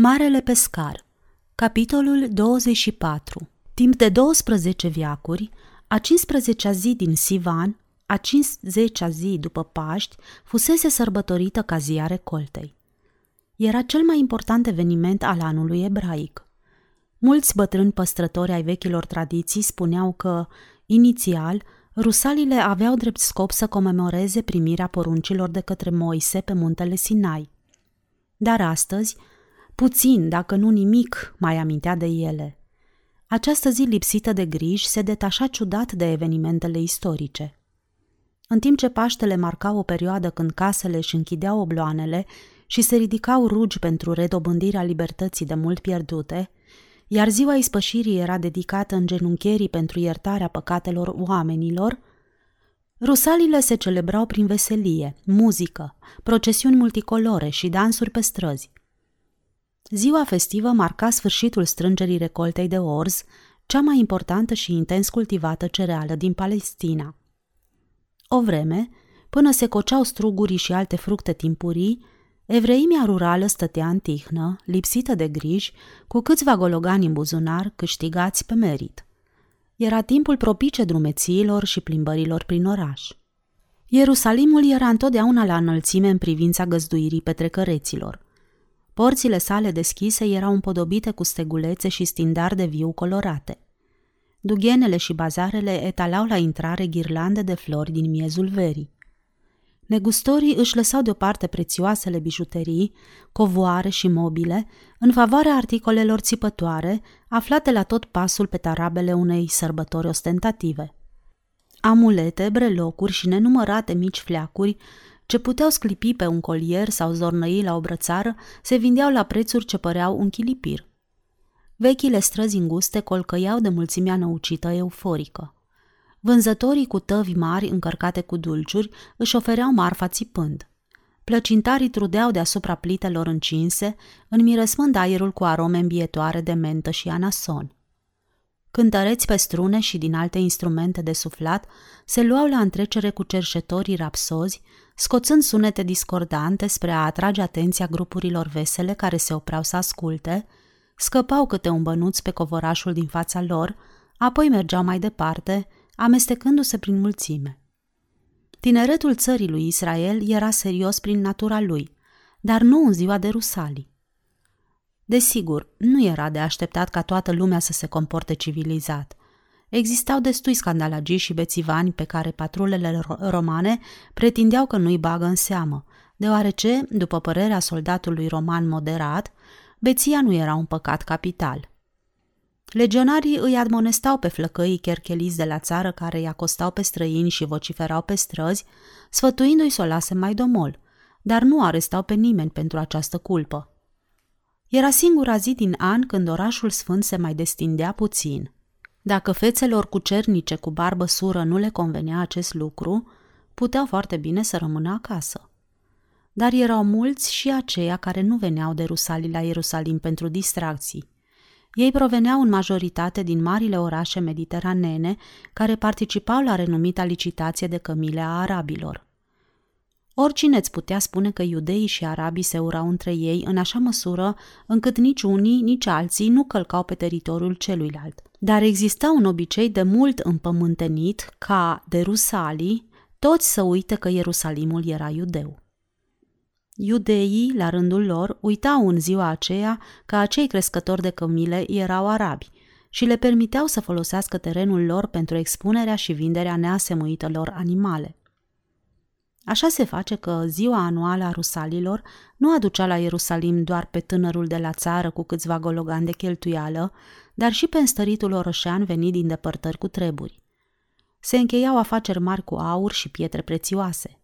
Marele pescar Capitolul 24 Timp de 12 viacuri, a 15-a zi din Sivan, a 50-a zi după Paști, fusese sărbătorită ca zi a recoltei. Era cel mai important eveniment al anului ebraic. Mulți bătrâni păstrători ai vechilor tradiții spuneau că, inițial, rusalile aveau drept scop să comemoreze primirea poruncilor de către Moise pe muntele Sinai. Dar astăzi, Puțin, dacă nu nimic, mai amintea de ele. Această zi lipsită de griji se detașa ciudat de evenimentele istorice. În timp ce Paștele marca o perioadă când casele își închideau obloanele și se ridicau rugi pentru redobândirea libertății de mult pierdute, iar ziua ispășirii era dedicată în genuncherii pentru iertarea păcatelor oamenilor, rusalile se celebrau prin veselie, muzică, procesiuni multicolore și dansuri pe străzi. Ziua festivă marca sfârșitul strângerii recoltei de orz, cea mai importantă și intens cultivată cereală din Palestina. O vreme, până se coceau strugurii și alte fructe timpurii, evreimea rurală stătea în tihnă, lipsită de griji, cu câțiva gologani în buzunar câștigați pe merit. Era timpul propice drumețiilor și plimbărilor prin oraș. Ierusalimul era întotdeauna la înălțime în privința găzduirii petrecăreților – Porțile sale deschise erau împodobite cu stegulețe și de viu colorate. Dughenele și bazarele etalau la intrare ghirlande de flori din miezul verii. Negustorii își lăsau deoparte prețioasele bijuterii, covoare și mobile, în favoarea articolelor țipătoare, aflate la tot pasul pe tarabele unei sărbători ostentative. Amulete, brelocuri și nenumărate mici fleacuri ce puteau sclipi pe un colier sau zornăi la o brățară, se vindeau la prețuri ce păreau un chilipir. Vechile străzi înguste colcăiau de mulțimea năucită euforică. Vânzătorii cu tăvi mari încărcate cu dulciuri își ofereau marfa țipând. Plăcintarii trudeau deasupra plitelor încinse, înmiresmând aerul cu arome îmbietoare de mentă și anason. Cântăreți pe strune și din alte instrumente de suflat se luau la întrecere cu cerșetorii rapsozi, scoțând sunete discordante spre a atrage atenția grupurilor vesele care se opreau să asculte, scăpau câte un bănuț pe covorașul din fața lor, apoi mergeau mai departe, amestecându-se prin mulțime. Tineretul țării lui Israel era serios prin natura lui, dar nu în ziua de Rusalii. Desigur, nu era de așteptat ca toată lumea să se comporte civilizat. Existau destui scandalagii și bețivani pe care patrulele romane pretindeau că nu-i bagă în seamă, deoarece, după părerea soldatului roman moderat, beția nu era un păcat capital. Legionarii îi admonestau pe flăcăii chercheliți de la țară care îi acostau pe străini și vociferau pe străzi, sfătuindu-i să o lase mai domol, dar nu arestau pe nimeni pentru această culpă. Era singura zi din an când orașul sfânt se mai destindea puțin – dacă fețelor cu cernice cu barbă sură nu le convenea acest lucru, puteau foarte bine să rămână acasă. Dar erau mulți și aceia care nu veneau de Rusalii la Ierusalim pentru distracții. Ei proveneau în majoritate din marile orașe mediteranene care participau la renumita licitație de cămile a arabilor. Oricine îți putea spune că iudeii și arabii se urau între ei în așa măsură încât nici unii, nici alții nu călcau pe teritoriul celuilalt. Dar exista un obicei de mult împământenit ca de rusalii toți să uite că Ierusalimul era iudeu. Iudeii, la rândul lor, uitau în ziua aceea că acei crescători de cămile erau arabi și le permiteau să folosească terenul lor pentru expunerea și vinderea neasemuitelor animale. Așa se face că ziua anuală a rusalilor nu aducea la Ierusalim doar pe tânărul de la țară cu câțiva gologani de cheltuială, dar și pe înstăritul orășean venit din depărtări cu treburi. Se încheiau afaceri mari cu aur și pietre prețioase.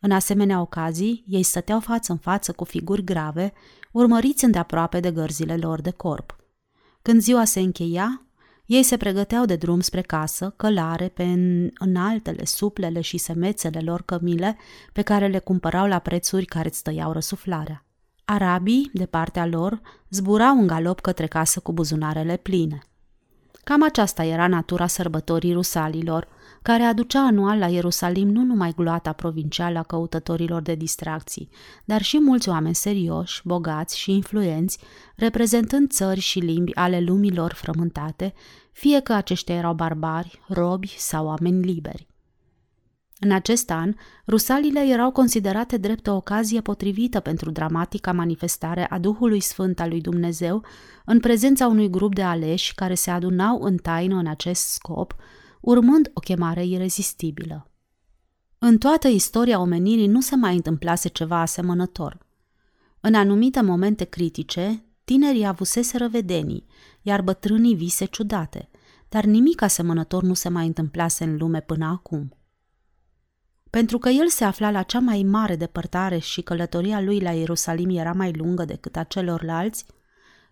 În asemenea ocazii, ei stăteau față în față cu figuri grave, urmăriți îndeaproape de gărzile lor de corp. Când ziua se încheia, ei se pregăteau de drum spre casă, călare pe înaltele, suplele și semețele lor cămile pe care le cumpărau la prețuri care îți stăiau răsuflarea. Arabii, de partea lor, zburau în galop către casă cu buzunarele pline. Cam aceasta era natura sărbătorii rusalilor, care aducea anual la Ierusalim nu numai gloata provincială a căutătorilor de distracții, dar și mulți oameni serioși, bogați și influenți, reprezentând țări și limbi ale lumilor frământate, fie că aceștia erau barbari, robi sau oameni liberi. În acest an, rusalile erau considerate drept o ocazie potrivită pentru dramatica manifestare a Duhului Sfânt al lui Dumnezeu în prezența unui grup de aleși care se adunau în taină în acest scop, urmând o chemare irezistibilă. În toată istoria omenirii nu se mai întâmplase ceva asemănător. În anumite momente critice, tinerii avuseseră vedenii, iar bătrânii vise ciudate, dar nimic asemănător nu se mai întâmplase în lume până acum. Pentru că el se afla la cea mai mare depărtare și călătoria lui la Ierusalim era mai lungă decât a celorlalți,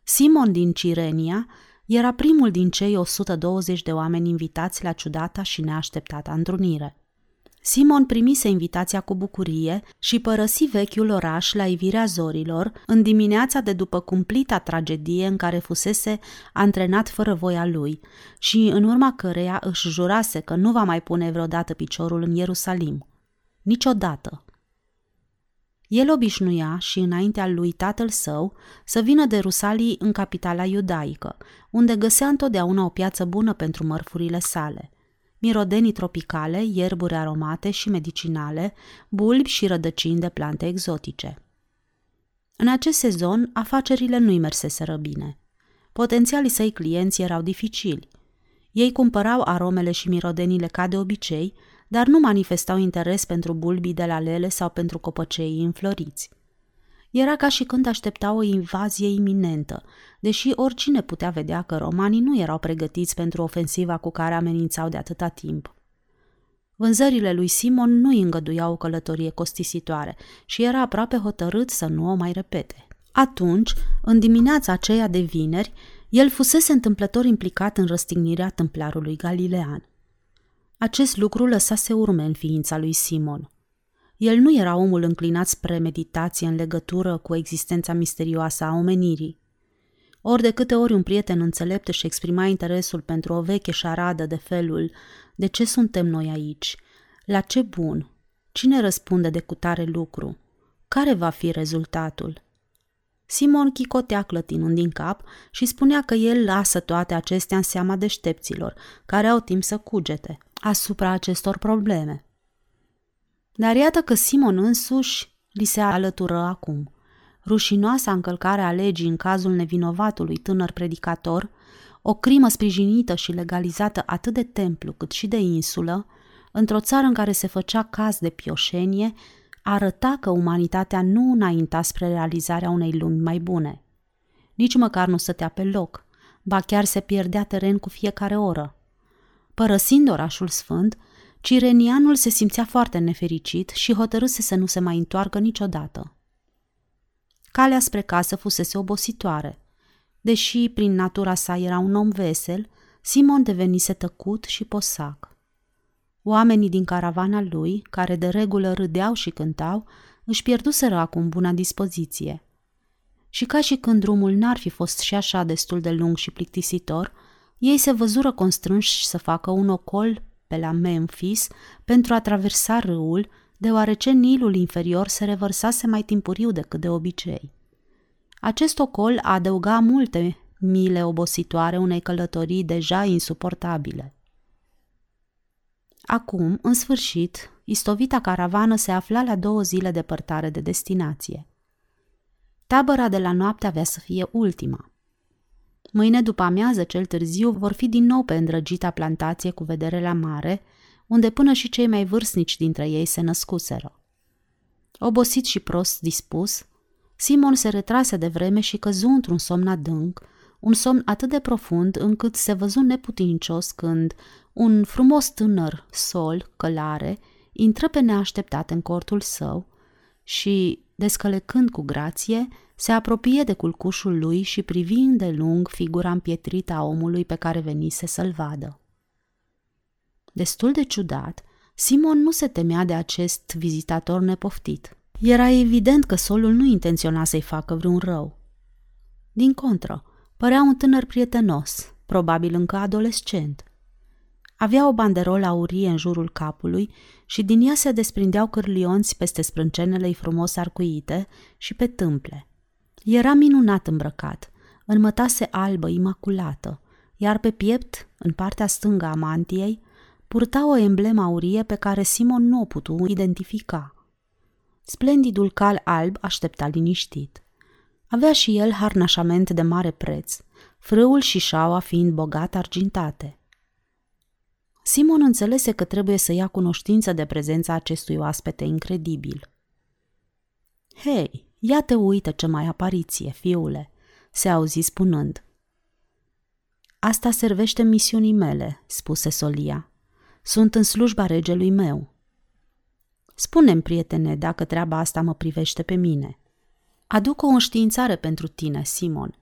Simon din Cirenia era primul din cei 120 de oameni invitați la ciudata și neașteptata întrunire. Simon primise invitația cu bucurie și părăsi vechiul oraș la ivirea zorilor în dimineața de după cumplita tragedie în care fusese antrenat fără voia lui și în urma căreia își jurase că nu va mai pune vreodată piciorul în Ierusalim. Niciodată. El obișnuia și înaintea lui tatăl său să vină de Rusalii în capitala iudaică, unde găsea întotdeauna o piață bună pentru mărfurile sale. Mirodenii tropicale, ierburi aromate și medicinale, bulbi și rădăcini de plante exotice. În acest sezon, afacerile nu-i merseseră bine. Potențialii săi clienți erau dificili. Ei cumpărau aromele și mirodenile ca de obicei, dar nu manifestau interes pentru bulbii de la lele sau pentru copăceii înfloriți. Era ca și când așteptau o invazie iminentă, deși oricine putea vedea că romanii nu erau pregătiți pentru ofensiva cu care amenințau de atâta timp. Vânzările lui Simon nu îi îngăduiau o călătorie costisitoare și era aproape hotărât să nu o mai repete. Atunci, în dimineața aceea de vineri, el fusese întâmplător implicat în răstignirea templarului galilean. Acest lucru lăsase urme în ființa lui Simon. El nu era omul înclinat spre meditație în legătură cu existența misterioasă a omenirii. Ori de câte ori un prieten înțelept își exprima interesul pentru o veche șaradă de felul de ce suntem noi aici, la ce bun, cine răspunde de cutare lucru, care va fi rezultatul. Simon chicotea clătinând din cap și spunea că el lasă toate acestea în seama deștepților, care au timp să cugete asupra acestor probleme. Dar iată că Simon însuși li se alătură acum. Rușinoasa încălcare a legii în cazul nevinovatului tânăr predicator, o crimă sprijinită și legalizată atât de templu cât și de insulă, într-o țară în care se făcea caz de pioșenie, arăta că umanitatea nu înainta spre realizarea unei lumi mai bune. Nici măcar nu stătea pe loc, ba chiar se pierdea teren cu fiecare oră. Părăsind orașul sfânt, Cirenianul se simțea foarte nefericit și hotărâse să nu se mai întoarcă niciodată. Calea spre casă fusese obositoare. Deși prin natura sa era un om vesel, Simon devenise tăcut și posac. Oamenii din caravana lui, care de regulă râdeau și cântau, își pierduseră acum buna dispoziție. Și ca și când drumul n-ar fi fost și așa destul de lung și plictisitor, ei se văzură constrânși să facă un ocol pe la Memphis pentru a traversa râul, deoarece Nilul inferior se revărsase mai timpuriu decât de obicei. Acest ocol adăuga multe mile obositoare unei călătorii deja insuportabile. Acum, în sfârșit, istovita caravană se afla la două zile depărtare de destinație. Tabăra de la noapte avea să fie ultima. Mâine după amiază cel târziu vor fi din nou pe îndrăgita plantație cu vedere la mare, unde până și cei mai vârstnici dintre ei se născuseră. Obosit și prost dispus, Simon se retrase de vreme și căzu într-un somn adânc, un somn atât de profund încât se văzu neputincios când un frumos tânăr sol, călare, intră pe neașteptat în cortul său și, descălecând cu grație, se apropie de culcușul lui și privi de lung figura împietrită a omului pe care venise să-l vadă. Destul de ciudat, Simon nu se temea de acest vizitator nepoftit. Era evident că solul nu intenționa să-i facă vreun rău. Din contră, părea un tânăr prietenos, probabil încă adolescent. Avea o banderolă aurie în jurul capului și din ea se desprindeau cârlionți peste sprâncenele frumos arcuite și pe tâmple. Era minunat îmbrăcat, în mătase albă imaculată, iar pe piept, în partea stângă a mantiei, purta o emblemă aurie pe care Simon nu o putu identifica. Splendidul cal alb aștepta liniștit. Avea și el harnașament de mare preț, frâul și șaua fiind bogat argintate. Simon înțelese că trebuie să ia cunoștință de prezența acestui oaspete incredibil. Hei, ia te uită ce mai apariție, fiule, se auzi spunând. Asta servește misiunii mele, spuse Solia. Sunt în slujba regelui meu. Spune-mi, prietene, dacă treaba asta mă privește pe mine. Aduc o înștiințare pentru tine, Simon.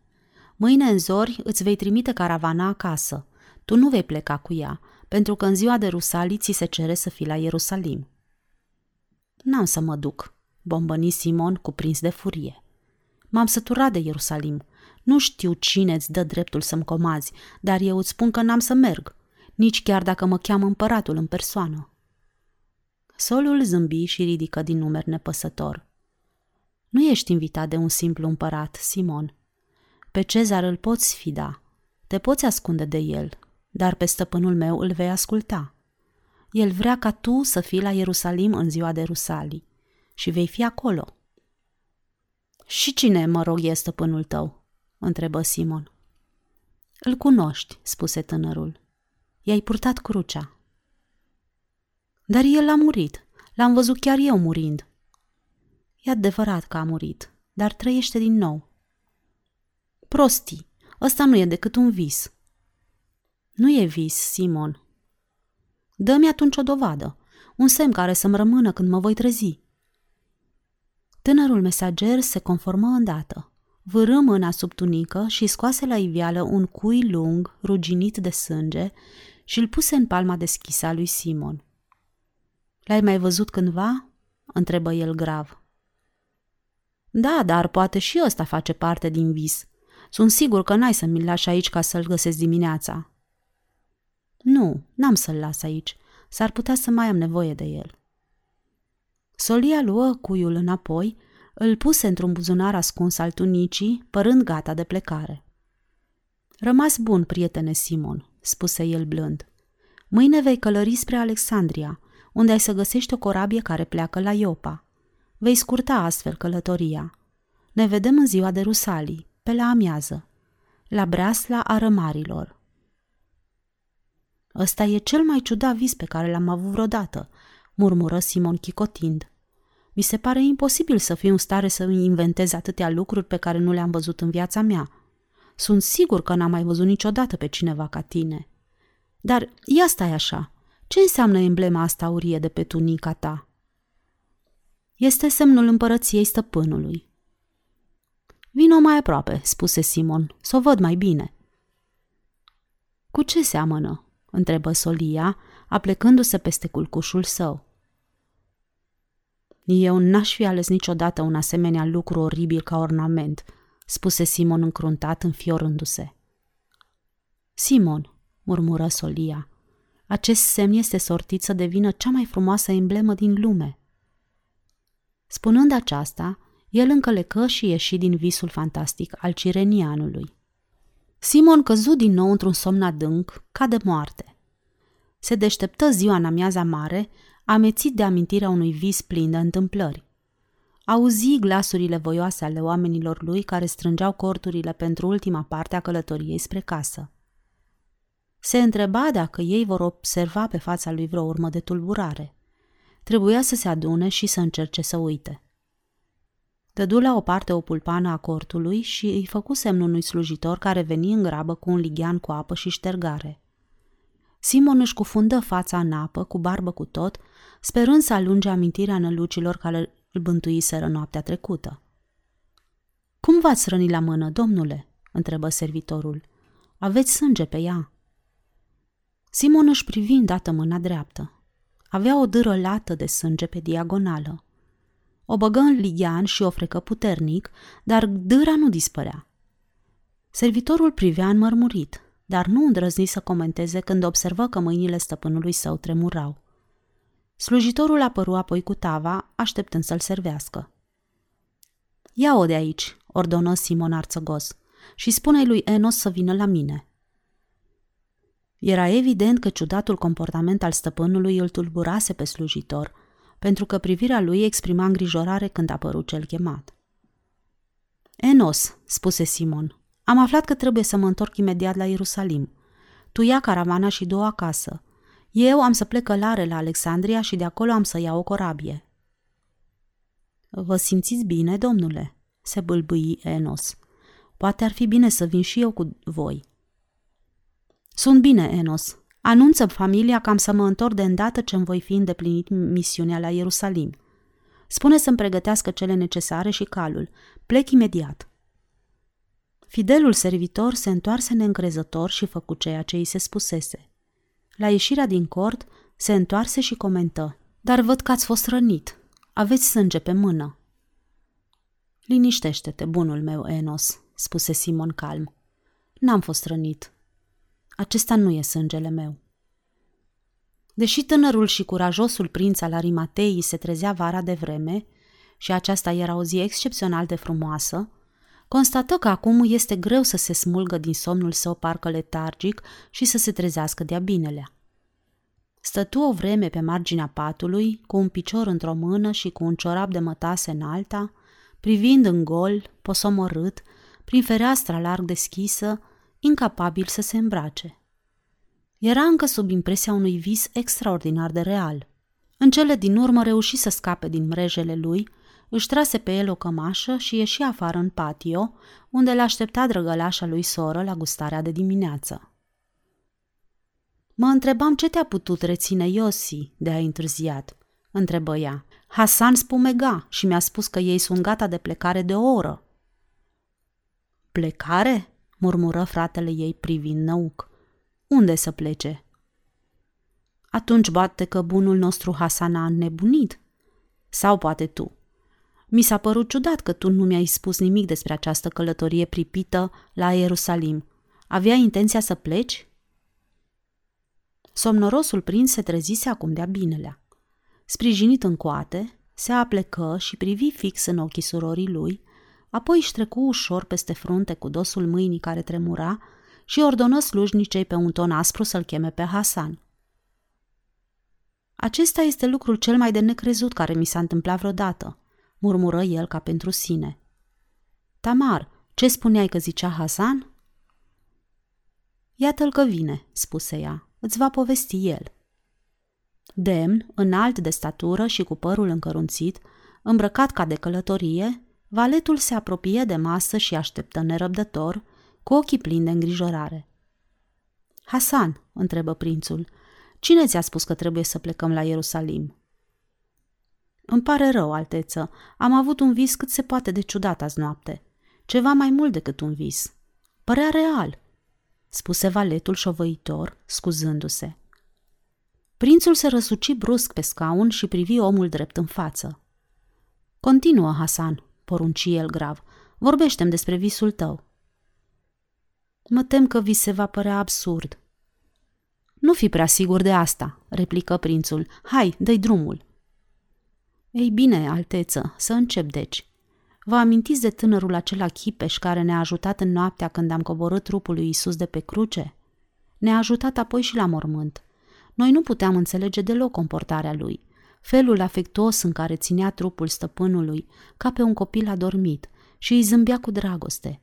Mâine în zori îți vei trimite caravana acasă. Tu nu vei pleca cu ea, pentru că în ziua de Rusalii ți se cere să fii la Ierusalim. N-am să mă duc, bombăni Simon cuprins de furie. M-am săturat de Ierusalim. Nu știu cine îți dă dreptul să-mi comazi, dar eu îți spun că n-am să merg, nici chiar dacă mă cheamă împăratul în persoană. Solul zâmbi și ridică din numer nepăsător. Nu ești invitat de un simplu împărat, Simon. Pe Cezar îl poți sfida. Te poți ascunde de el, dar pe stăpânul meu îl vei asculta. El vrea ca tu să fii la Ierusalim în ziua de Rusalii și vei fi acolo. Și cine, mă rog, e stăpânul tău? întrebă Simon. Îl cunoști, spuse tânărul. I-ai purtat crucea. Dar el a murit. L-am văzut chiar eu murind. E adevărat că a murit, dar trăiește din nou. Prostii, ăsta nu e decât un vis. Nu e vis, Simon. Dă-mi atunci o dovadă, un semn care să-mi rămână când mă voi trezi. Tânărul mesager se conformă îndată. Vârâ mâna sub tunică și scoase la iveală un cui lung, ruginit de sânge, și îl puse în palma deschisă a lui Simon. L-ai mai văzut cândva?" întrebă el grav. Da, dar poate și ăsta face parte din vis. Sunt sigur că n-ai să mi-l lași aici ca să-l găsesc dimineața. Nu, n-am să-l las aici. S-ar putea să mai am nevoie de el. Solia luă cuiul înapoi, îl puse într-un buzunar ascuns al tunicii, părând gata de plecare. Rămas bun, prietene Simon, spuse el blând. Mâine vei călări spre Alexandria, unde ai să găsești o corabie care pleacă la Iopa. Vei scurta astfel călătoria. Ne vedem în ziua de Rusalii, pe la amiază, la breasla a rămarilor. Ăsta e cel mai ciudat vis pe care l-am avut vreodată, murmură Simon chicotind. Mi se pare imposibil să fiu în stare să îmi inventez atâtea lucruri pe care nu le-am văzut în viața mea. Sunt sigur că n-am mai văzut niciodată pe cineva ca tine. Dar ia stai așa. Ce înseamnă emblema asta aurie de pe tunica ta? Este semnul împărăției stăpânului. Vino mai aproape, spuse Simon, să o văd mai bine. Cu ce seamănă? Întrebă Solia, aplecându-se peste culcușul său. Eu n-aș fi ales niciodată un asemenea lucru oribil ca ornament, spuse Simon încruntat, înfiorându-se. Simon, murmură Solia, acest semn este sortit să devină cea mai frumoasă emblemă din lume. Spunând aceasta, el încălecă și ieși din visul fantastic al cirenianului. Simon căzu din nou într-un somn adânc, ca de moarte. Se deșteptă ziua în amiaza mare, amețit de amintirea unui vis plin de întâmplări. Auzi glasurile voioase ale oamenilor lui care strângeau corturile pentru ultima parte a călătoriei spre casă. Se întreba dacă ei vor observa pe fața lui vreo urmă de tulburare. Trebuia să se adune și să încerce să uite. Dădu la o parte o pulpană a cortului și îi făcu semnul unui slujitor care veni în grabă cu un lighean cu apă și ștergare. Simon își cufundă fața în apă, cu barbă cu tot, sperând să alunge amintirea nălucilor care îl bântuiseră noaptea trecută. Cum v-ați rănit la mână, domnule?" întrebă servitorul. Aveți sânge pe ea." Simon își privi îndată mâna dreaptă. Avea o dâră lată de sânge pe diagonală. O băgă în lighean și o frecă puternic, dar dâra nu dispărea. Servitorul privea înmărmurit. dar nu îndrăzni să comenteze când observă că mâinile stăpânului său tremurau. Slujitorul apăru apoi cu tava, așteptând să-l servească. Ia-o de aici, ordonă Simon arțăgos, și spune-i lui Enos să vină la mine. Era evident că ciudatul comportament al stăpânului îl tulburase pe slujitor, pentru că privirea lui exprima îngrijorare când a apărut cel chemat. Enos, spuse Simon, am aflat că trebuie să mă întorc imediat la Ierusalim. Tu ia caravana și două acasă. Eu am să plec călare la Alexandria și de acolo am să iau o corabie. Vă simțiți bine, domnule? se bâlbâi Enos. Poate ar fi bine să vin și eu cu voi. Sunt bine, Enos. Anunță familia că am să mă întorc de îndată ce îmi voi fi îndeplinit misiunea la Ierusalim. Spune să-mi pregătească cele necesare și calul. Plec imediat. Fidelul servitor se întoarse neîncrezător și făcu ceea ce îi se spusese. La ieșirea din cort, se întoarse și comentă. Dar văd că ați fost rănit. Aveți sânge pe mână. Liniștește-te, bunul meu, Enos, spuse Simon calm. N-am fost rănit. Acesta nu e sângele meu. Deși tânărul și curajosul prinț al Arimatei se trezea vara de vreme, și aceasta era o zi excepțional de frumoasă, constată că acum este greu să se smulgă din somnul său parcă letargic și să se trezească de-a binelea. Stătu o vreme pe marginea patului, cu un picior într-o mână și cu un ciorap de mătase în alta, privind în gol, posomorât, prin fereastra larg deschisă, incapabil să se îmbrace. Era încă sub impresia unui vis extraordinar de real. În cele din urmă reuși să scape din mrejele lui, își trase pe el o cămașă și ieși afară în patio, unde l-aștepta drăgălașa lui soră la gustarea de dimineață. Mă întrebam ce te-a putut reține Iosi de a întârziat, întrebă ea. Hasan spumega și mi-a spus că ei sunt gata de plecare de o oră. Plecare? Murmură fratele ei privind năuc. Unde să plece? Atunci bate că bunul nostru Hasan a înnebunit. Sau poate tu. Mi s-a părut ciudat că tu nu mi-ai spus nimic despre această călătorie pripită la Ierusalim. Avea intenția să pleci? Somnorosul prinț se trezise acum de-a binelea. Sprijinit în coate, se aplecă și privi fix în ochii surorii lui, apoi își trecu ușor peste frunte cu dosul mâinii care tremura și ordonă slujnicei pe un ton aspru să-l cheme pe Hasan. Acesta este lucrul cel mai de necrezut care mi s-a întâmplat vreodată, murmură el ca pentru sine. Tamar, ce spuneai că zicea Hasan? Iată-l că vine, spuse ea, îți va povesti el. Demn, înalt de statură și cu părul încărunțit, îmbrăcat ca de călătorie, valetul se apropie de masă și așteptă nerăbdător, cu ochii plini de îngrijorare. Hasan, întrebă prințul, cine ți-a spus că trebuie să plecăm la Ierusalim? Îmi pare rău, alteță, am avut un vis cât se poate de ciudat azi noapte. Ceva mai mult decât un vis. Părea real, spuse valetul șovăitor, scuzându-se. Prințul se răsuci brusc pe scaun și privi omul drept în față. Continuă, Hasan, porunci el grav. Vorbește-mi despre visul tău. Mă tem că vi se va părea absurd. Nu fi prea sigur de asta, replică prințul. Hai, dă drumul. Ei bine, alteță, să încep deci. Vă amintiți de tânărul acela chipeș care ne-a ajutat în noaptea când am coborât trupul lui Isus de pe cruce? Ne-a ajutat apoi și la mormânt. Noi nu puteam înțelege deloc comportarea lui, felul afectuos în care ținea trupul stăpânului, ca pe un copil adormit, și îi zâmbea cu dragoste,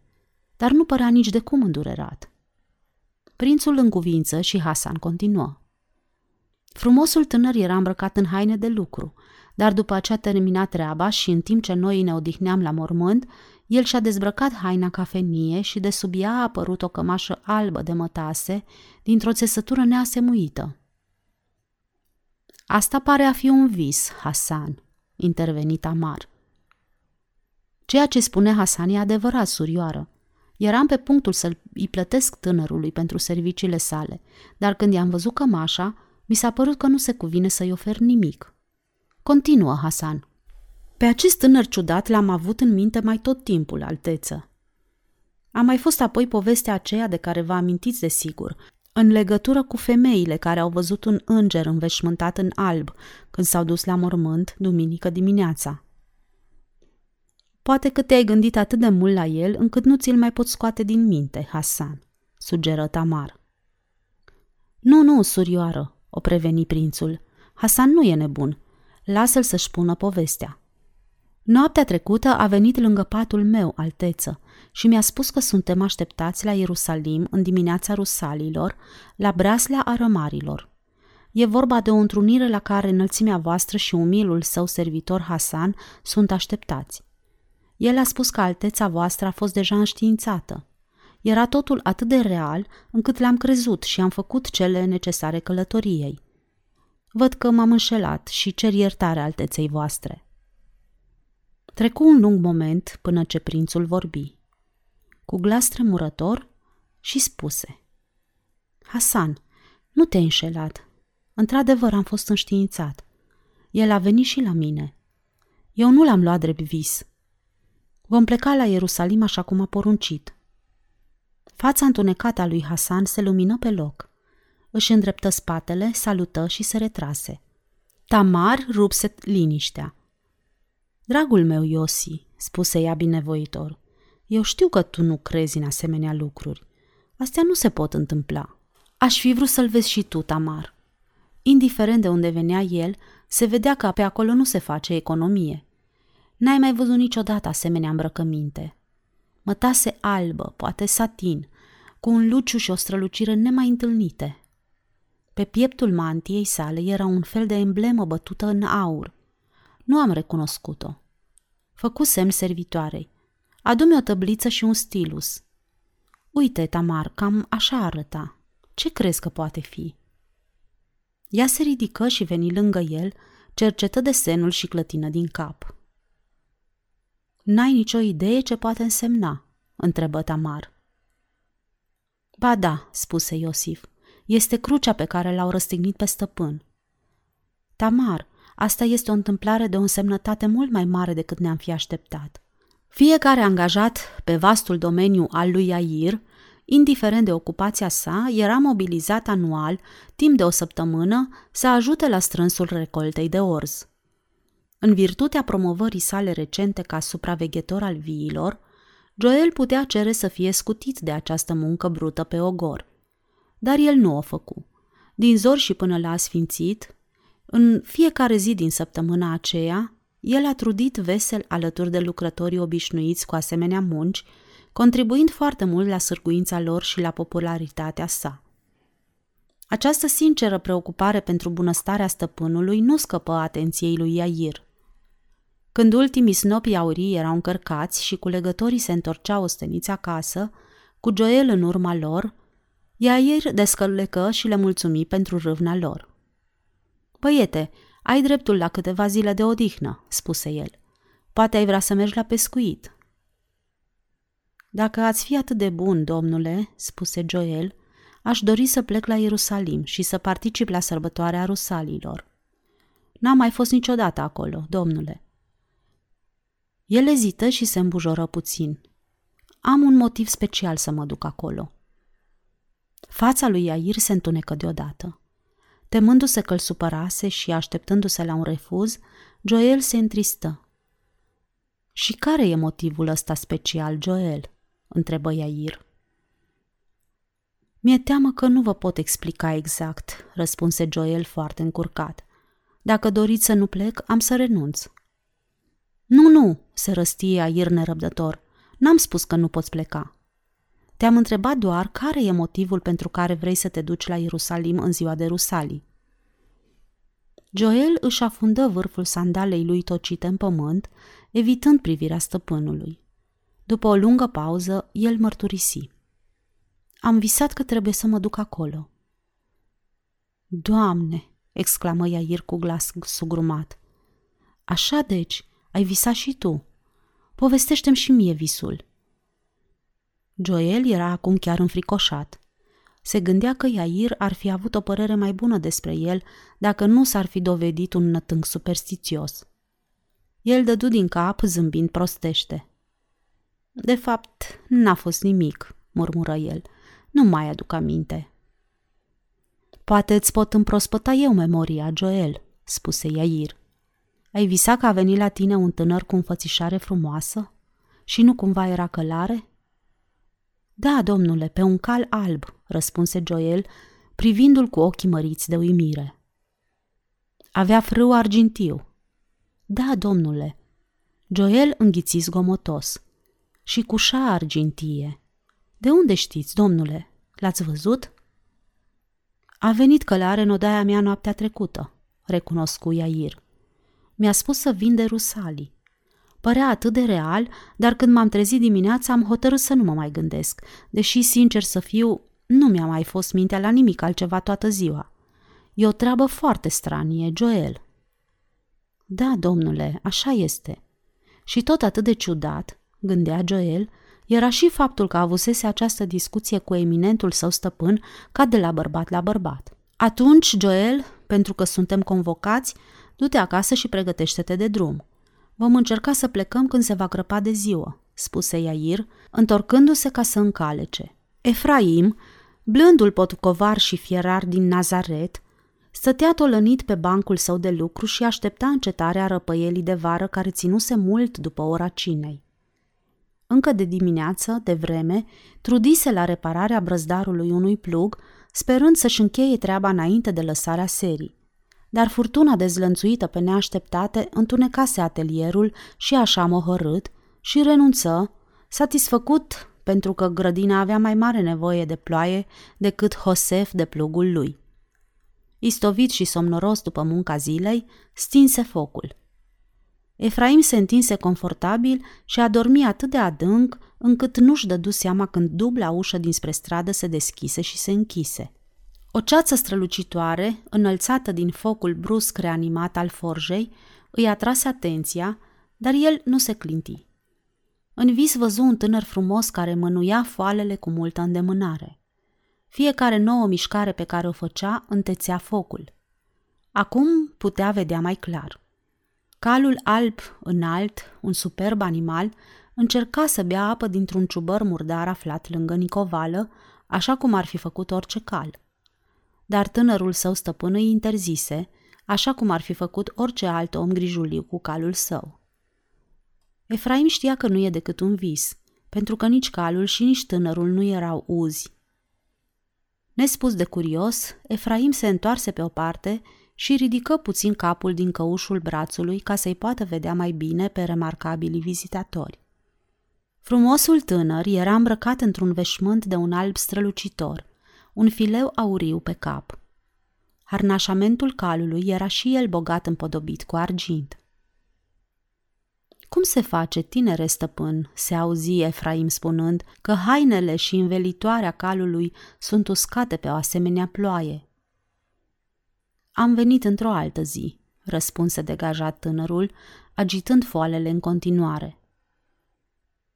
dar nu părea nici de cum îndurerat. Prințul în cuvință și Hasan continuă. Frumosul tânăr era îmbrăcat în haine de lucru, dar după ce a terminat treaba și în timp ce noi ne odihneam la mormânt, el și-a dezbrăcat haina cafenie și de sub ea a apărut o cămașă albă de mătase dintr-o țesătură neasemuită. Asta pare a fi un vis, Hasan, intervenit Amar. Ceea ce spune Hasan e adevărat, surioară. Eram pe punctul să i plătesc tânărului pentru serviciile sale, dar când i-am văzut cămașa, mi s-a părut că nu se cuvine să-i ofer nimic. Continuă, Hasan. Pe acest tânăr ciudat l-am avut în minte mai tot timpul, alteță. A mai fost apoi povestea aceea de care vă amintiți de sigur, în legătură cu femeile care au văzut un înger înveșmântat în alb când s-au dus la mormânt duminică dimineața. Poate că te-ai gândit atât de mult la el încât nu ți-l mai poți scoate din minte, Hasan, sugeră Tamar. Nu, nu, surioară, o preveni prințul. Hasan nu e nebun. Lasă-l să-și spună povestea. Noaptea trecută a venit lângă patul meu, alteță, și mi-a spus că suntem așteptați la Ierusalim în dimineața rusalilor, la breaslea arămarilor. E vorba de o întrunire la care înălțimea voastră și umilul său servitor Hasan sunt așteptați. El a spus că alteța voastră a fost deja înștiințată. Era totul atât de real încât l-am crezut și am făcut cele necesare călătoriei. Văd că m-am înșelat și cer iertare alteței voastre. Trecu un lung moment până ce prințul vorbi. Cu glas tremurător și spuse. Hasan, nu te-ai înșelat. Într-adevăr am fost înștiințat. El a venit și la mine. Eu nu l-am luat drept vis. Vom pleca la Ierusalim așa cum a poruncit. Fața întunecată a lui Hasan se lumină pe loc. Își îndreptă spatele, salută și se retrase. Tamar rupse liniștea. Dragul meu, Iosi, spuse ea binevoitor, eu știu că tu nu crezi în asemenea lucruri. Astea nu se pot întâmpla. Aș fi vrut să-l vezi și tu, Tamar. Indiferent de unde venea el, se vedea că pe acolo nu se face economie. N-ai mai văzut niciodată asemenea îmbrăcăminte. Mătase albă, poate satin, cu un luciu și o strălucire nemai întâlnite. Pe pieptul mantiei sale era un fel de emblemă bătută în aur. Nu am recunoscut-o. Făcu semn servitoarei. Adu-mi o tăbliță și un stilus. Uite, Tamar, cam așa arăta. Ce crezi că poate fi? Ea se ridică și veni lângă el, cercetă desenul și clătină din cap. N-ai nicio idee ce poate însemna?" întrebă Tamar. Ba da," spuse Iosif, este crucea pe care l-au răstignit pe stăpân. Tamar, asta este o întâmplare de o însemnătate mult mai mare decât ne-am fi așteptat. Fiecare angajat pe vastul domeniu al lui Air, indiferent de ocupația sa, era mobilizat anual, timp de o săptămână, să ajute la strânsul recoltei de orz. În virtutea promovării sale recente ca supraveghetor al viilor, Joel putea cere să fie scutit de această muncă brută pe ogor. Dar el nu o făcu. Din zor și până la sfințit, în fiecare zi din săptămâna aceea, el a trudit vesel alături de lucrătorii obișnuiți cu asemenea munci, contribuind foarte mult la sârguința lor și la popularitatea sa. Această sinceră preocupare pentru bunăstarea stăpânului nu scăpă atenției lui Iair. Când ultimii snopi aurii erau încărcați și culegătorii se întorceau osteniți acasă, cu Joel în urma lor, Iair descălecă și le mulțumi pentru râvna lor. Băiete, ai dreptul la câteva zile de odihnă, spuse el. Poate ai vrea să mergi la pescuit. Dacă ați fi atât de bun, domnule, spuse Joel, aș dori să plec la Ierusalim și să particip la sărbătoarea rusalilor. N-am mai fost niciodată acolo, domnule. El ezită și se îmbujoră puțin. Am un motiv special să mă duc acolo. Fața lui Iair se întunecă deodată. Temându-se că îl supărase și așteptându-se la un refuz, Joel se întristă. Și care e motivul ăsta special, Joel?" întrebă Iair. Mi-e teamă că nu vă pot explica exact, răspunse Joel foarte încurcat. Dacă doriți să nu plec, am să renunț. Nu, nu, se răstie Air nerăbdător. N-am spus că nu poți pleca. Te-am întrebat doar care e motivul pentru care vrei să te duci la Ierusalim în ziua de Rusalii. Joel își afundă vârful sandalei lui tocite în pământ, evitând privirea stăpânului. După o lungă pauză, el mărturisi. Am visat că trebuie să mă duc acolo. Doamne, exclamă Iair cu glas sugrumat. Așa deci, ai visat și tu. Povestește-mi și mie visul. Joel era acum chiar înfricoșat. Se gândea că Iair ar fi avut o părere mai bună despre el dacă nu s-ar fi dovedit un nătânc superstițios. El dădu din cap zâmbind prostește. De fapt, n-a fost nimic, murmură el. Nu mai aduc aminte. Poate îți pot împrospăta eu memoria, Joel, spuse Iair. Ai visat că a venit la tine un tânăr cu înfățișare frumoasă? Și nu cumva era călare? Da, domnule, pe un cal alb, răspunse Joel, privindu-l cu ochii măriți de uimire. Avea frâu argintiu. Da, domnule. Joel înghiți zgomotos. Și cu șa argintie. De unde știți, domnule? L-ați văzut? A venit călare în odaia mea noaptea trecută, recunoscu Iair. Mi-a spus să vin de Rusalii. Părea atât de real, dar când m-am trezit dimineața am hotărât să nu mă mai gândesc, deși, sincer să fiu, nu mi-a mai fost mintea la nimic altceva toată ziua. E o treabă foarte stranie, Joel. Da, domnule, așa este. Și tot atât de ciudat, gândea Joel, era și faptul că avusese această discuție cu eminentul său stăpân ca de la bărbat la bărbat. Atunci, Joel, pentru că suntem convocați, du-te acasă și pregătește-te de drum. Vom încerca să plecăm când se va grăpa de ziua, spuse Iair, întorcându-se ca să încalece. Efraim, blândul potcovar și fierar din Nazaret, stătea tolănit pe bancul său de lucru și aștepta încetarea răpăielii de vară care ținuse mult după ora cinei. Încă de dimineață, de vreme, trudise la repararea brăzdarului unui plug, sperând să-și încheie treaba înainte de lăsarea serii. Dar furtuna dezlănțuită pe neașteptate întunecase atelierul și așa mohărât și renunță, satisfăcut pentru că grădina avea mai mare nevoie de ploaie decât Hosef de plugul lui. Istovit și somnoros după munca zilei, stinse focul – Efraim se întinse confortabil și a dormit atât de adânc încât nu-și dădu seama când dubla ușă dinspre stradă se deschise și se închise. O ceață strălucitoare, înălțată din focul brusc reanimat al forjei, îi atrase atenția, dar el nu se clinti. În vis văzu un tânăr frumos care mânuia foalele cu multă îndemânare. Fiecare nouă mișcare pe care o făcea întețea focul. Acum putea vedea mai clar. Calul alb, înalt, un superb animal, încerca să bea apă dintr-un ciubăr murdar aflat lângă Nicovală, așa cum ar fi făcut orice cal. Dar tânărul său stăpân îi interzise, așa cum ar fi făcut orice alt om grijuliu cu calul său. Efraim știa că nu e decât un vis, pentru că nici calul și nici tânărul nu erau uzi. Nespus de curios, Efraim se întoarse pe o parte și ridică puțin capul din căușul brațului ca să-i poată vedea mai bine pe remarcabili vizitatori. Frumosul tânăr era îmbrăcat într-un veșmânt de un alb strălucitor, un fileu auriu pe cap. Harnașamentul calului era și el bogat împodobit cu argint. Cum se face, tinere stăpân?" se auzi Efraim spunând că hainele și învelitoarea calului sunt uscate pe o asemenea ploaie. Am venit într-o altă zi, răspunse degajat tânărul, agitând foalele în continuare.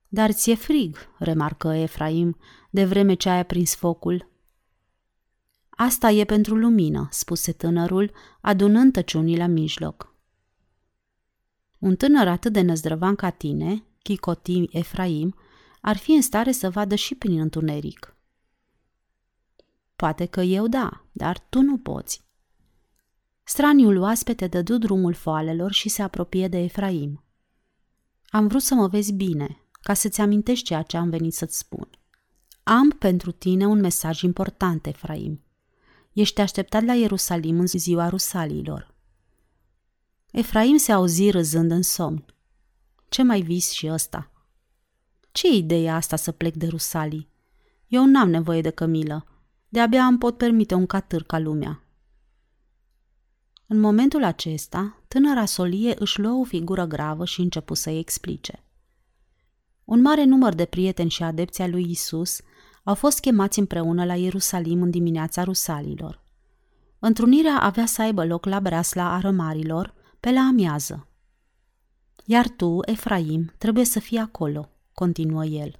Dar ți-e frig, remarcă Efraim, de vreme ce ai aprins focul. Asta e pentru lumină, spuse tânărul, adunând tăciunii la mijloc. Un tânăr atât de năzdrăvan ca tine, Chicotim Efraim, ar fi în stare să vadă și prin întuneric. Poate că eu da, dar tu nu poți. Straniul oaspete dădu drumul foalelor și se apropie de Efraim. Am vrut să mă vezi bine, ca să-ți amintești ceea ce am venit să-ți spun. Am pentru tine un mesaj important, Efraim. Ești așteptat la Ierusalim în ziua rusalilor. Efraim se auzi râzând în somn. Ce mai vis și ăsta? Ce idee asta să plec de Rusalii? Eu n-am nevoie de cămilă. De-abia îmi pot permite un catâr ca lumea. În momentul acesta, tânăra solie își luă o figură gravă și începu să-i explice. Un mare număr de prieteni și adepți ai lui Isus au fost chemați împreună la Ierusalim în dimineața rusalilor. Întrunirea avea să aibă loc la breasla arămarilor, pe la amiază. Iar tu, Efraim, trebuie să fii acolo, continuă el.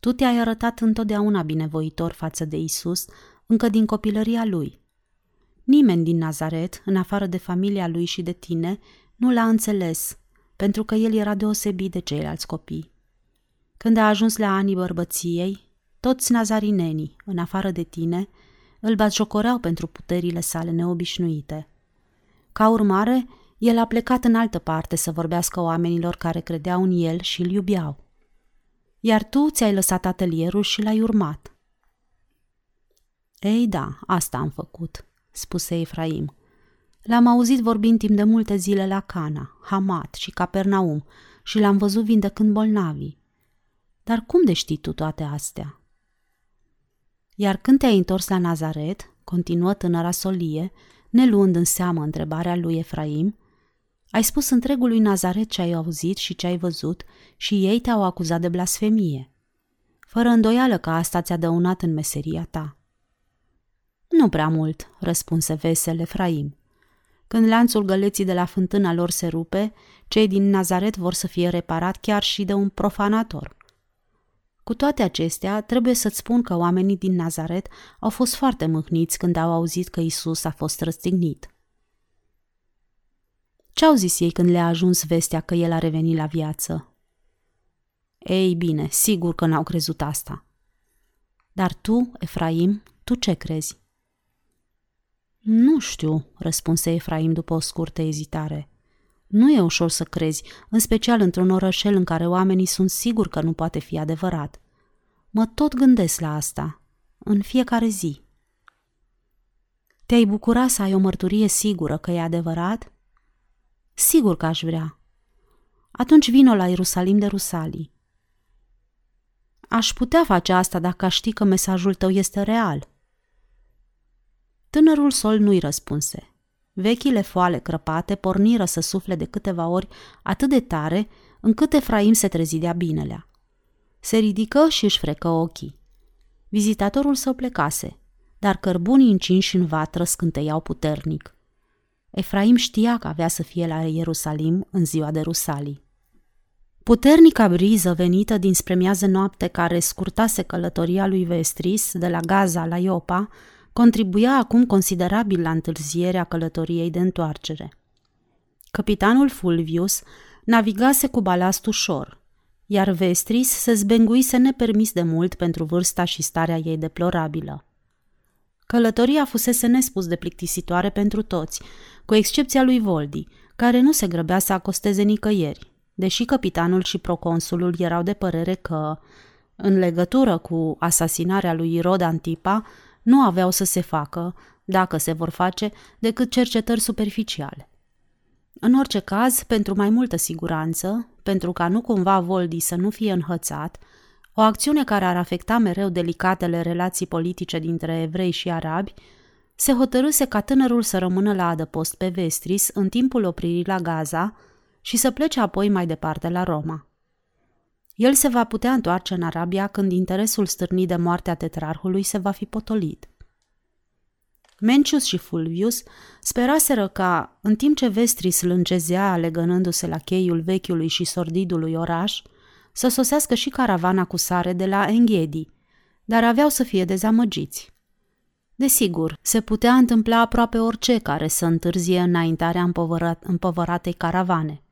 Tu te-ai arătat întotdeauna binevoitor față de Isus, încă din copilăria lui. Nimeni din Nazaret, în afară de familia lui și de tine, nu l-a înțeles, pentru că el era deosebit de ceilalți copii. Când a ajuns la anii bărbăției, toți nazarinenii, în afară de tine, îl batjocoreau pentru puterile sale neobișnuite. Ca urmare, el a plecat în altă parte să vorbească oamenilor care credeau în el și îl iubeau. Iar tu ți-ai lăsat atelierul și l-ai urmat. Ei da, asta am făcut, spuse Efraim. L-am auzit vorbind timp de multe zile la Cana, Hamat și Capernaum și l-am văzut vindecând bolnavii. Dar cum de știi tu toate astea? Iar când te-ai întors la Nazaret, continuă tânăra solie, neluând în seamă întrebarea lui Efraim, ai spus întregului Nazaret ce ai auzit și ce ai văzut și ei te-au acuzat de blasfemie. Fără îndoială că asta ți-a dăunat în meseria ta. Nu prea mult, răspunse vesel Efraim. Când lanțul găleții de la fântâna lor se rupe, cei din Nazaret vor să fie reparat chiar și de un profanator. Cu toate acestea, trebuie să-ți spun că oamenii din Nazaret au fost foarte mâhniți când au auzit că Isus a fost răstignit. Ce au zis ei când le-a ajuns vestea că el a revenit la viață? Ei bine, sigur că n-au crezut asta. Dar tu, Efraim, tu ce crezi? Nu știu, răspunse Efraim după o scurtă ezitare. Nu e ușor să crezi, în special într-un orășel în care oamenii sunt siguri că nu poate fi adevărat. Mă tot gândesc la asta, în fiecare zi. Te-ai bucura să ai o mărturie sigură că e adevărat? Sigur că aș vrea. Atunci vino la Ierusalim de Rusalii. Aș putea face asta dacă aș ști că mesajul tău este real. Tânărul sol nu-i răspunse. Vechile foale crăpate porniră să sufle de câteva ori atât de tare încât Efraim se trezi de-a binelea. Se ridică și își frecă ochii. Vizitatorul său plecase, dar cărbunii încinși în vatră scânteiau puternic. Efraim știa că avea să fie la Ierusalim în ziua de Rusalii. Puternica briză venită dinspre miază noapte care scurtase călătoria lui Vestris de la Gaza la Iopa contribuia acum considerabil la întârzierea călătoriei de întoarcere. Capitanul Fulvius navigase cu balast ușor, iar Vestris se zbenguise nepermis de mult pentru vârsta și starea ei deplorabilă. Călătoria fusese nespus de plictisitoare pentru toți, cu excepția lui Voldi, care nu se grăbea să acosteze nicăieri, deși capitanul și proconsulul erau de părere că, în legătură cu asasinarea lui Irod Antipa, nu aveau să se facă, dacă se vor face, decât cercetări superficiale. În orice caz, pentru mai multă siguranță, pentru ca nu cumva Voldi să nu fie înhățat, o acțiune care ar afecta mereu delicatele relații politice dintre evrei și arabi, se hotărâse ca tânărul să rămână la adăpost pe Vestris în timpul opririi la Gaza și să plece apoi mai departe la Roma. El se va putea întoarce în Arabia când interesul stârnit de moartea tetrarhului se va fi potolit. Mencius și Fulvius speraseră ca, în timp ce Vestris lângezea legănându-se la cheiul vechiului și sordidului oraș, să sosească și caravana cu sare de la Enghedi, dar aveau să fie dezamăgiți. Desigur, se putea întâmpla aproape orice care să întârzie înaintarea împovărat, împovăratei caravane –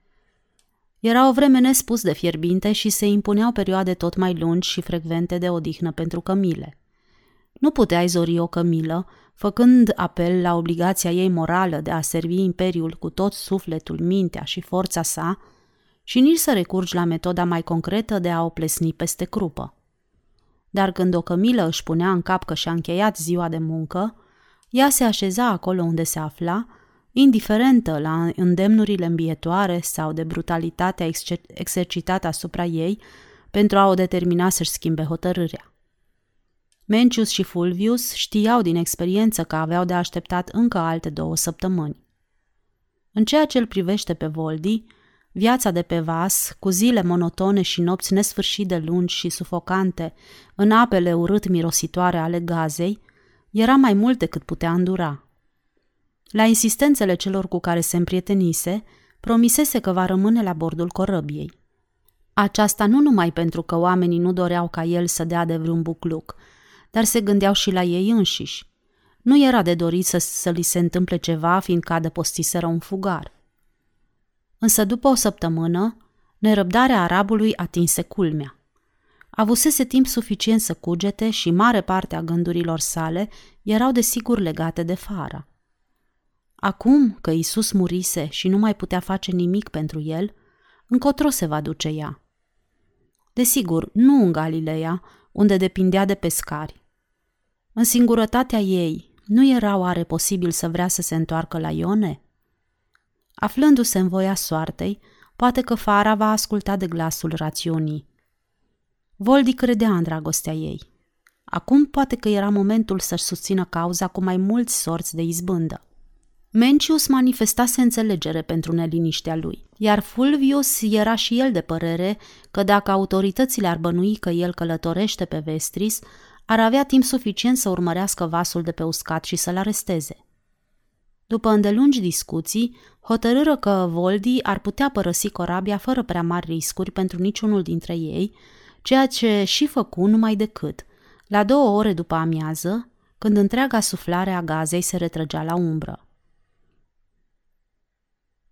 era o vreme nespus de fierbinte și se impuneau perioade tot mai lungi și frecvente de odihnă pentru cămile. Nu puteai zori o cămilă, făcând apel la obligația ei morală de a servi imperiul cu tot sufletul, mintea și forța sa, și nici să recurgi la metoda mai concretă de a o plesni peste crupă. Dar când o cămilă își punea în cap că și-a încheiat ziua de muncă, ea se așeza acolo unde se afla indiferentă la îndemnurile îmbietoare sau de brutalitatea excer- exercitată asupra ei pentru a o determina să-și schimbe hotărârea. Mencius și Fulvius știau din experiență că aveau de așteptat încă alte două săptămâni. În ceea ce îl privește pe Voldi, viața de pe vas, cu zile monotone și nopți nesfârșit de lungi și sufocante, în apele urât mirositoare ale gazei, era mai mult decât putea îndura – la insistențele celor cu care se împrietenise, promisese că va rămâne la bordul corăbiei. Aceasta nu numai pentru că oamenii nu doreau ca el să dea de vreun bucluc, dar se gândeau și la ei înșiși. Nu era de dorit să, să li se întâmple ceva, fiindcă adăpostiseră un fugar. Însă după o săptămână, nerăbdarea arabului atinse culmea. Avusese timp suficient să cugete și mare parte a gândurilor sale erau desigur legate de fara. Acum că Isus murise și nu mai putea face nimic pentru el, încotro se va duce ea. Desigur, nu în Galileea, unde depindea de pescari. În singurătatea ei, nu era oare posibil să vrea să se întoarcă la Ione? Aflându-se în voia soartei, poate că Fara va asculta de glasul rațiunii. Voldi credea în dragostea ei. Acum poate că era momentul să-și susțină cauza cu mai mulți sorți de izbândă. Mencius manifestase înțelegere pentru neliniștea lui, iar Fulvius era și el de părere că dacă autoritățile ar bănui că el călătorește pe Vestris, ar avea timp suficient să urmărească vasul de pe uscat și să-l aresteze. După îndelungi discuții, hotărâră că Voldi ar putea părăsi corabia fără prea mari riscuri pentru niciunul dintre ei, ceea ce și făcu numai decât. La două ore după amiază, când întreaga suflare a gazei se retrăgea la umbră.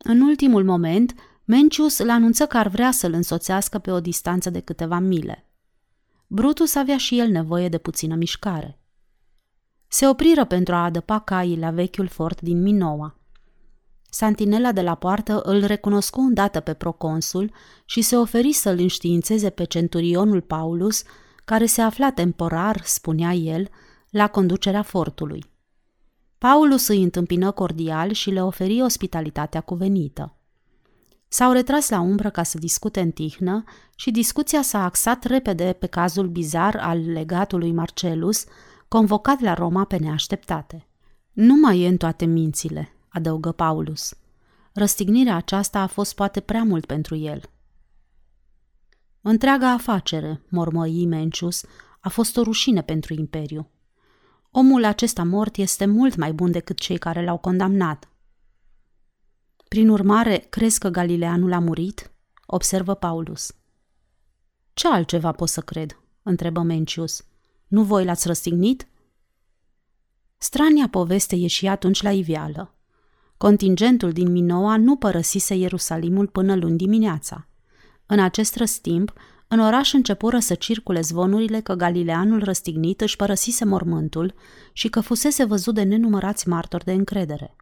În ultimul moment, Mencius îl anunță că ar vrea să-l însoțească pe o distanță de câteva mile. Brutus avea și el nevoie de puțină mișcare. Se opriră pentru a adăpa caii la vechiul fort din Minoa. Santinela de la poartă îl recunoscu îndată pe proconsul și se oferi să-l înștiințeze pe centurionul Paulus, care se afla temporar, spunea el, la conducerea fortului. Paulus îi întâmpină cordial și le oferi ospitalitatea cuvenită. S-au retras la umbră ca să discute în tihnă și discuția s-a axat repede pe cazul bizar al legatului Marcelus, convocat la Roma pe neașteptate. Nu mai e în toate mințile, adăugă Paulus. Răstignirea aceasta a fost poate prea mult pentru el. Întreaga afacere, mormăi Mencius, a fost o rușine pentru Imperiu. Omul acesta mort este mult mai bun decât cei care l-au condamnat. Prin urmare, crezi că Galileanul a murit? Observă Paulus. Ce altceva pot să cred? întrebă Mencius. Nu voi l-ați răstignit? Strania poveste e și atunci la iveală. Contingentul din Minoa nu părăsise Ierusalimul până luni dimineața. În acest răstimp, în oraș începură să circule zvonurile că Galileanul răstignit își părăsise mormântul și că fusese văzut de nenumărați martori de încredere.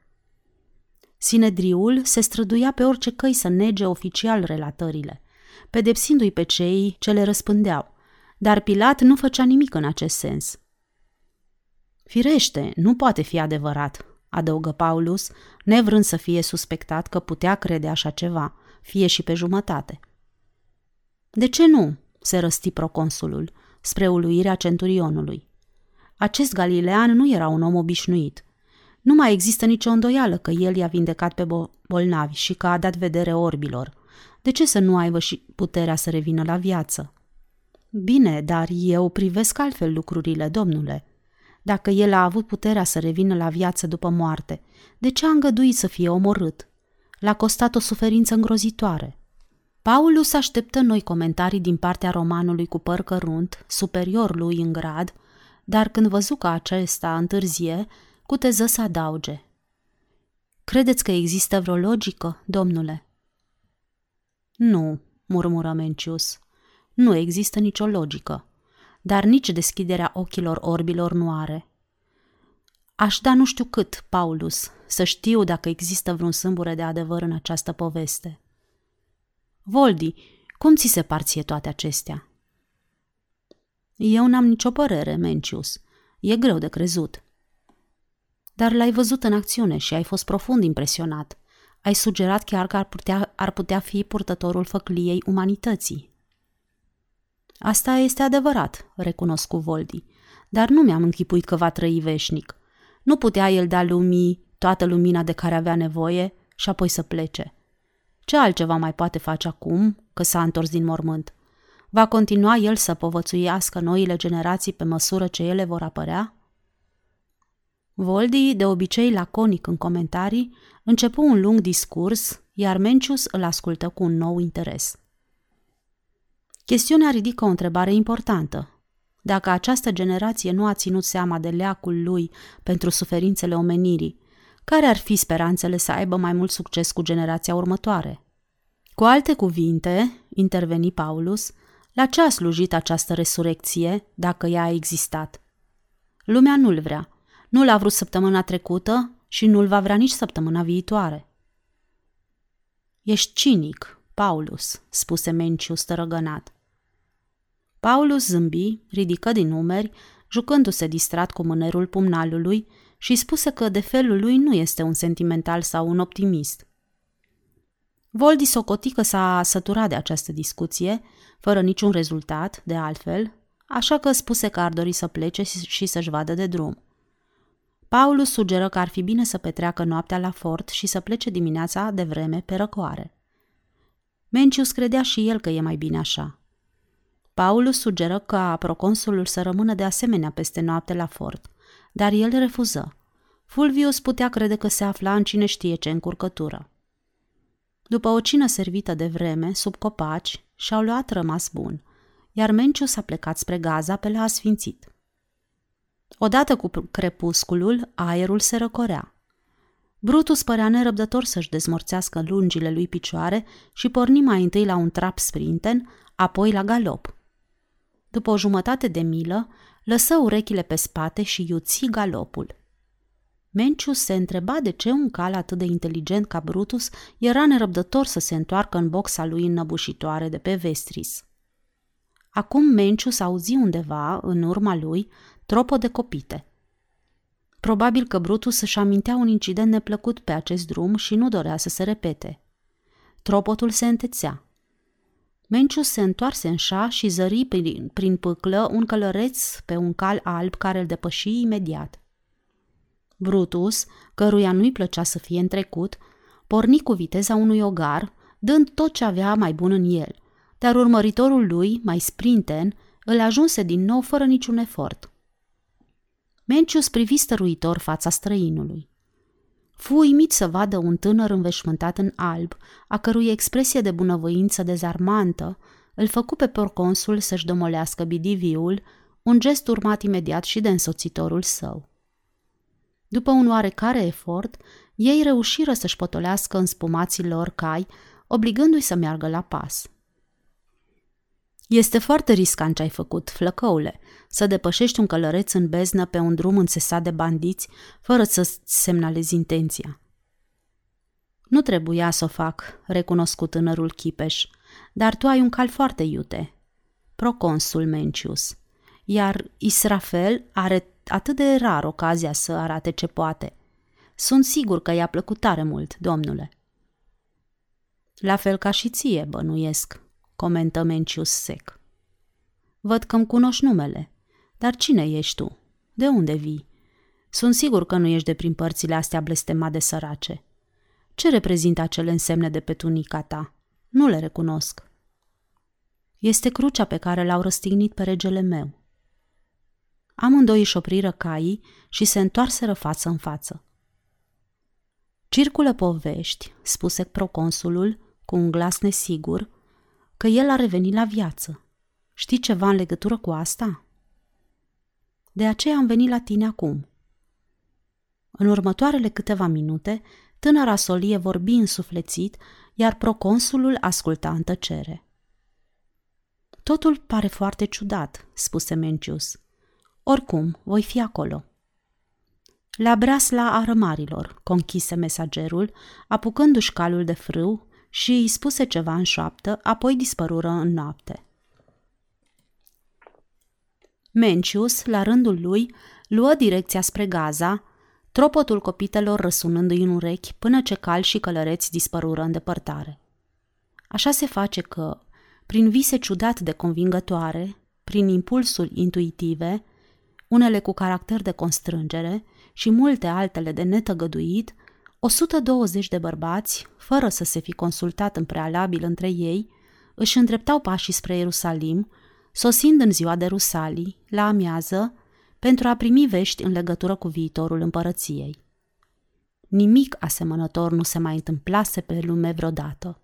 Sinedriul se străduia pe orice căi să nege oficial relatările, pedepsindu-i pe cei ce le răspândeau, dar Pilat nu făcea nimic în acest sens. Firește, nu poate fi adevărat, adăugă Paulus, nevrând să fie suspectat că putea crede așa ceva, fie și pe jumătate – de ce nu? se răsti proconsulul, spre uluirea centurionului. Acest galilean nu era un om obișnuit. Nu mai există nicio îndoială că el i-a vindecat pe bolnavi și că a dat vedere orbilor. De ce să nu aibă și puterea să revină la viață? Bine, dar eu privesc altfel lucrurile, domnule. Dacă el a avut puterea să revină la viață după moarte, de ce a îngăduit să fie omorât? L-a costat o suferință îngrozitoare. Paulus așteptă noi comentarii din partea romanului cu păr cărunt, superior lui în grad, dar când văzu că acesta întârzie, cuteză să adauge. Credeți că există vreo logică, domnule? Nu, murmură Mencius. Nu există nicio logică, dar nici deschiderea ochilor orbilor nu are. Aș da nu știu cât, Paulus, să știu dacă există vreun sâmbure de adevăr în această poveste. Voldi, cum ți se parție toate acestea? Eu n-am nicio părere, Mencius. E greu de crezut. Dar l-ai văzut în acțiune și ai fost profund impresionat. Ai sugerat chiar că ar putea, ar putea fi purtătorul făcliei umanității. Asta este adevărat, recunosc cu Voldi, dar nu mi-am închipuit că va trăi veșnic. Nu putea el da lumii toată lumina de care avea nevoie și apoi să plece. Ce altceva mai poate face acum că s-a întors din mormânt? Va continua el să povățuiască noile generații pe măsură ce ele vor apărea? Voldi, de obicei laconic în comentarii, începu un lung discurs, iar Mencius îl ascultă cu un nou interes. Chestiunea ridică o întrebare importantă. Dacă această generație nu a ținut seama de leacul lui pentru suferințele omenirii, care ar fi speranțele să aibă mai mult succes cu generația următoare? Cu alte cuvinte, interveni Paulus, La ce a slujit această resurecție, dacă ea a existat? Lumea nu-l vrea. Nu l-a vrut săptămâna trecută și nu-l va vrea nici săptămâna viitoare. Ești cinic, Paulus, spuse Menciu stărăgănat. Paulus zâmbi, ridică din numeri, jucându-se distrat cu mânerul pumnalului și spuse că de felul lui nu este un sentimental sau un optimist. Voldi socoti că s-a săturat de această discuție, fără niciun rezultat, de altfel, așa că spuse că ar dori să plece și să-și vadă de drum. Paulus sugeră că ar fi bine să petreacă noaptea la fort și să plece dimineața de vreme pe răcoare. Mencius credea și el că e mai bine așa. Paulus sugeră ca proconsulul să rămână de asemenea peste noapte la fort, dar el refuză. Fulvius putea crede că se afla în cine știe ce încurcătură. După o cină servită de vreme, sub copaci, și-au luat rămas bun, iar Mencius a plecat spre Gaza pe la asfințit. Odată cu crepusculul, aerul se răcorea. Brutus părea nerăbdător să-și dezmorțească lungile lui picioare și porni mai întâi la un trap sprinten, apoi la galop. După o jumătate de milă, lăsă urechile pe spate și iuți galopul. Mencius se întreba de ce un cal atât de inteligent ca Brutus era nerăbdător să se întoarcă în boxa lui înnăbușitoare de pe Vestris. Acum Mencius auzi undeva, în urma lui, tropă de copite. Probabil că Brutus își amintea un incident neplăcut pe acest drum și nu dorea să se repete. Tropotul se întețea. Mencius se întoarse în șa și zări prin, prin pâclă un călăreț pe un cal alb care îl depăși imediat. Brutus, căruia nu-i plăcea să fie întrecut, porni cu viteza unui ogar, dând tot ce avea mai bun în el, dar urmăritorul lui, mai sprinten, îl ajunse din nou fără niciun efort. Mencius privi stăruitor fața străinului. Fu uimit să vadă un tânăr înveșmântat în alb, a cărui expresie de bunăvoință dezarmantă îl făcu pe porconsul să-și domolească bidiviul, un gest urmat imediat și de însoțitorul său. După un oarecare efort, ei reușiră să-și potolească în spumații lor cai, obligându-i să meargă la pas. Este foarte riscant ce ai făcut, flăcăule, să depășești un călăreț în beznă pe un drum înțesat de bandiți, fără să semnalezi intenția. Nu trebuia să o fac, recunoscut tânărul Chipeș, dar tu ai un cal foarte iute. Proconsul Mencius. Iar Israfel are atât de rar ocazia să arate ce poate. Sunt sigur că i-a plăcut tare mult, domnule. La fel ca și ție, bănuiesc, comentă Mencius sec. Văd că-mi cunoști numele. Dar cine ești tu? De unde vii? Sunt sigur că nu ești de prin părțile astea blestemate de sărace. Ce reprezintă acele însemne de pe tunica ta? Nu le recunosc. Este crucea pe care l-au răstignit pe regele meu. Amândoi își opriră caii și se întoarseră față în față. Circulă povești, spuse proconsulul cu un glas nesigur, că el a revenit la viață. Știi ceva în legătură cu asta? De aceea am venit la tine acum. În următoarele câteva minute, tânăra solie vorbi însuflețit, iar proconsulul asculta în tăcere. Totul pare foarte ciudat, spuse Mencius. Oricum, voi fi acolo. La breasla arămarilor, conchise mesagerul, apucându-și calul de frâu și îi spuse ceva în șoaptă, apoi dispărură în noapte. Mencius, la rândul lui, luă direcția spre Gaza, tropotul copitelor răsunându-i în urechi până ce cal și călăreți dispărură în depărtare. Așa se face că, prin vise ciudat de convingătoare, prin impulsuri intuitive, unele cu caracter de constrângere și multe altele de netăgăduit, 120 de bărbați, fără să se fi consultat în prealabil între ei, își îndreptau pașii spre Ierusalim, sosind în ziua de Rusalii, la amiază, pentru a primi vești în legătură cu viitorul împărăției. Nimic asemănător nu se mai întâmplase pe lume vreodată.